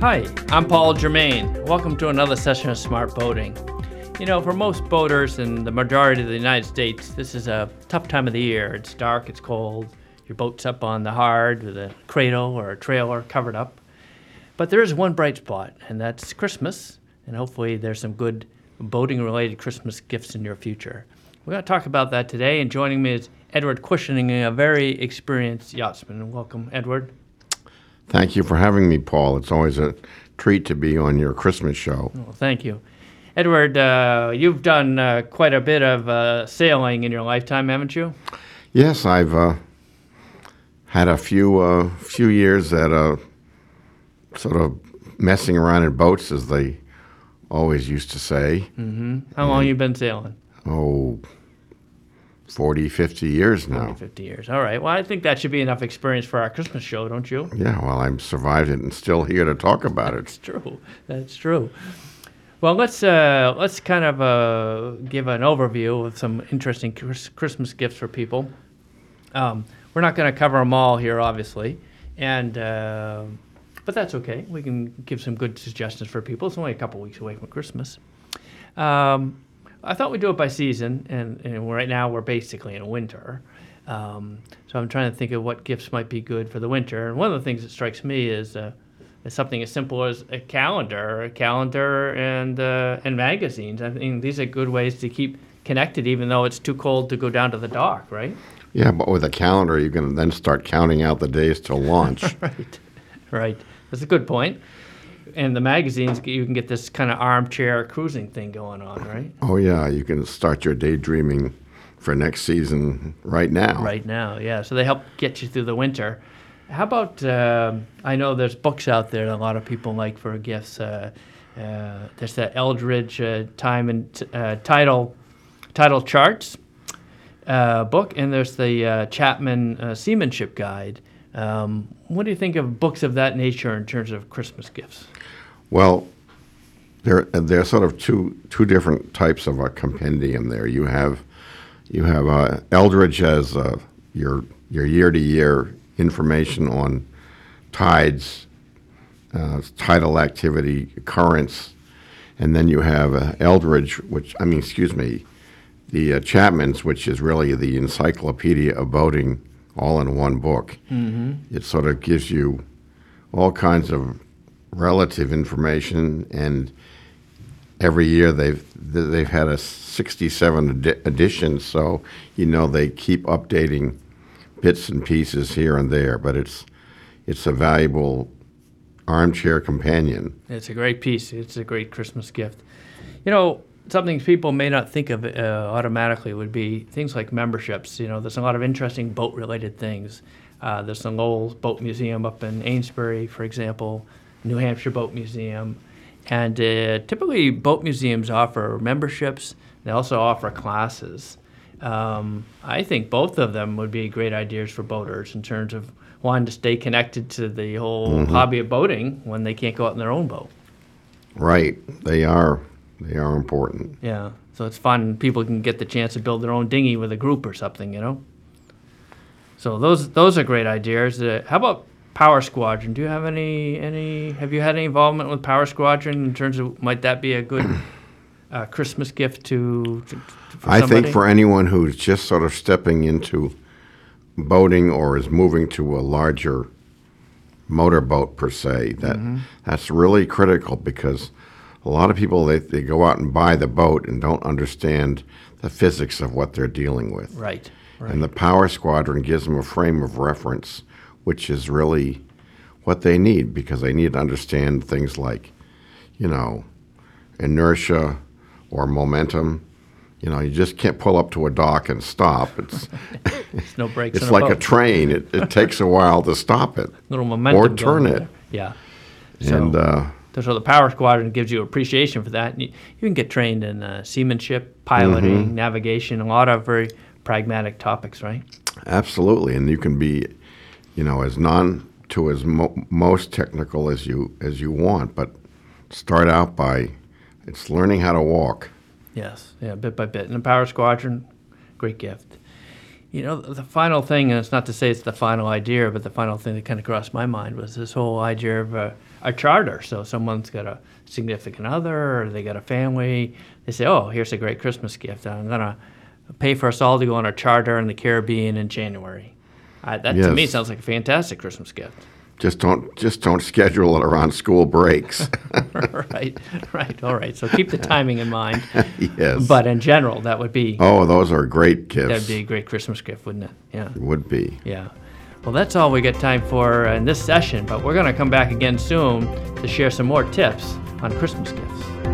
Hi, I'm Paul Germain. Welcome to another session of Smart Boating. You know, for most boaters in the majority of the United States, this is a tough time of the year. It's dark, it's cold, your boat's up on the hard with a cradle or a trailer covered up. But there is one bright spot, and that's Christmas, and hopefully there's some good boating related Christmas gifts in your future. We're going to talk about that today, and joining me is Edward Cushioning, a very experienced yachtsman. Welcome, Edward. Thank you for having me, Paul. It's always a treat to be on your Christmas show. Well, thank you. Edward, uh, you've done uh, quite a bit of uh, sailing in your lifetime, haven't you? Yes, I've uh, had a few uh, few years at uh, sort of messing around in boats, as they always used to say. How long you been sailing? Oh, 40, 50 years now. 40, 50 years. All right. Well, I think that should be enough experience for our Christmas show, don't you? Yeah, well, I've survived it and still here to talk about it. It's true. That's true. Well, let's uh, let's kind of uh, give an overview of some interesting Chris- Christmas gifts for people. Um, we're not going to cover them all here, obviously, and uh, but that's okay. We can give some good suggestions for people. It's only a couple weeks away from Christmas. Um, I thought we'd do it by season, and, and right now we're basically in winter. Um, so I'm trying to think of what gifts might be good for the winter. And one of the things that strikes me is, uh, is something as simple as a calendar, a calendar, and uh, and magazines. I think these are good ways to keep connected, even though it's too cold to go down to the dock, right? Yeah, but with a calendar, you can then start counting out the days till launch. Right, right. That's a good point. And the magazines, you can get this kind of armchair cruising thing going on, right? oh, yeah, you can start your daydreaming for next season right now. right now. Yeah, so they help get you through the winter. How about? um I know there's books out there that a lot of people like for gifts. Uh, uh, there's that Eldridge uh, time and t- uh, title title charts uh, book, and there's the uh, Chapman uh, Seamanship Guide. Um, what do you think of books of that nature in terms of Christmas gifts? Well, there there are sort of two two different types of a compendium there. You have you have uh, Eldridge as uh, your your year to year information on tides, uh, tidal activity, currents, and then you have uh, Eldridge, which I mean, excuse me, the uh, Chapman's, which is really the encyclopedia of boating, all in one book. Mm-hmm. It sort of gives you all kinds of relative information, and every year they've they've had a 67 edi- edition, so you know they keep updating bits and pieces here and there. But it's it's a valuable armchair companion. It's a great piece. It's a great Christmas gift. You know, something people may not think of uh, automatically would be things like memberships. You know, there's a lot of interesting boat related things. Uh, there's the Lowell Boat Museum up in Amesbury, for example, New Hampshire Boat Museum. And uh, typically, boat museums offer memberships, they also offer classes. Um, I think both of them would be great ideas for boaters in terms of wanting to stay connected to the whole hobby of boating when they can't go out in their own boat. Right? They are they are important. Yeah, so it's fun. People can get the chance to build their own dinghy with a group or something, you know. So those those are great ideas. Uh, how about Power Squadron? Do you have any any? Have you had any involvement with Power Squadron in terms of might that be a good uh, Christmas gift to? to, to I somebody? think for anyone who's just sort of stepping into boating or is moving to a larger motorboat per se, that that's really critical because a lot of people they, they go out and buy the boat and don't understand the physics of what they're dealing with. right, right, And the Power Squadron gives them a frame of reference, which is really what they need because they need to understand things like, you know, inertia or momentum. You know, you just can't pull up to a dock and stop. It's no brakes. it's like a boat. train. It, it takes a while to stop it little momentum. or turn there. it. Yeah. So, And uh, so the Power Squadron gives you appreciation for that. And you, you can get trained in uh, seamanship, piloting, Mm-hmm. navigation, a lot of very pragmatic topics, right? absolutely, and you can be, you know, as non to as mo- most technical as you as you want, but start out by it's learning how to walk. Yes, yeah, bit by bit. And the Power Squadron, great gift. You know, the final thing, and it's not to say it's the final idea, but the final thing that kind of crossed my mind was this whole idea of a, a charter. So someone's got a significant other, or they got a family. They say, "Oh, here's a great Christmas gift. I'm gonna pay for us all to go on a charter in the Caribbean in January." Uh, that to me sounds like a fantastic Christmas gift. Just don't just don't schedule it around school breaks. right, right, all right. So keep the timing in mind. yes. But in general, that would be oh, those are great gifts. that'd be a great Christmas gift, wouldn't it? Yeah. It Would be. Yeah. Well, that's all we got time for in this session, but we're going to come back again soon to share some more tips on Christmas gifts.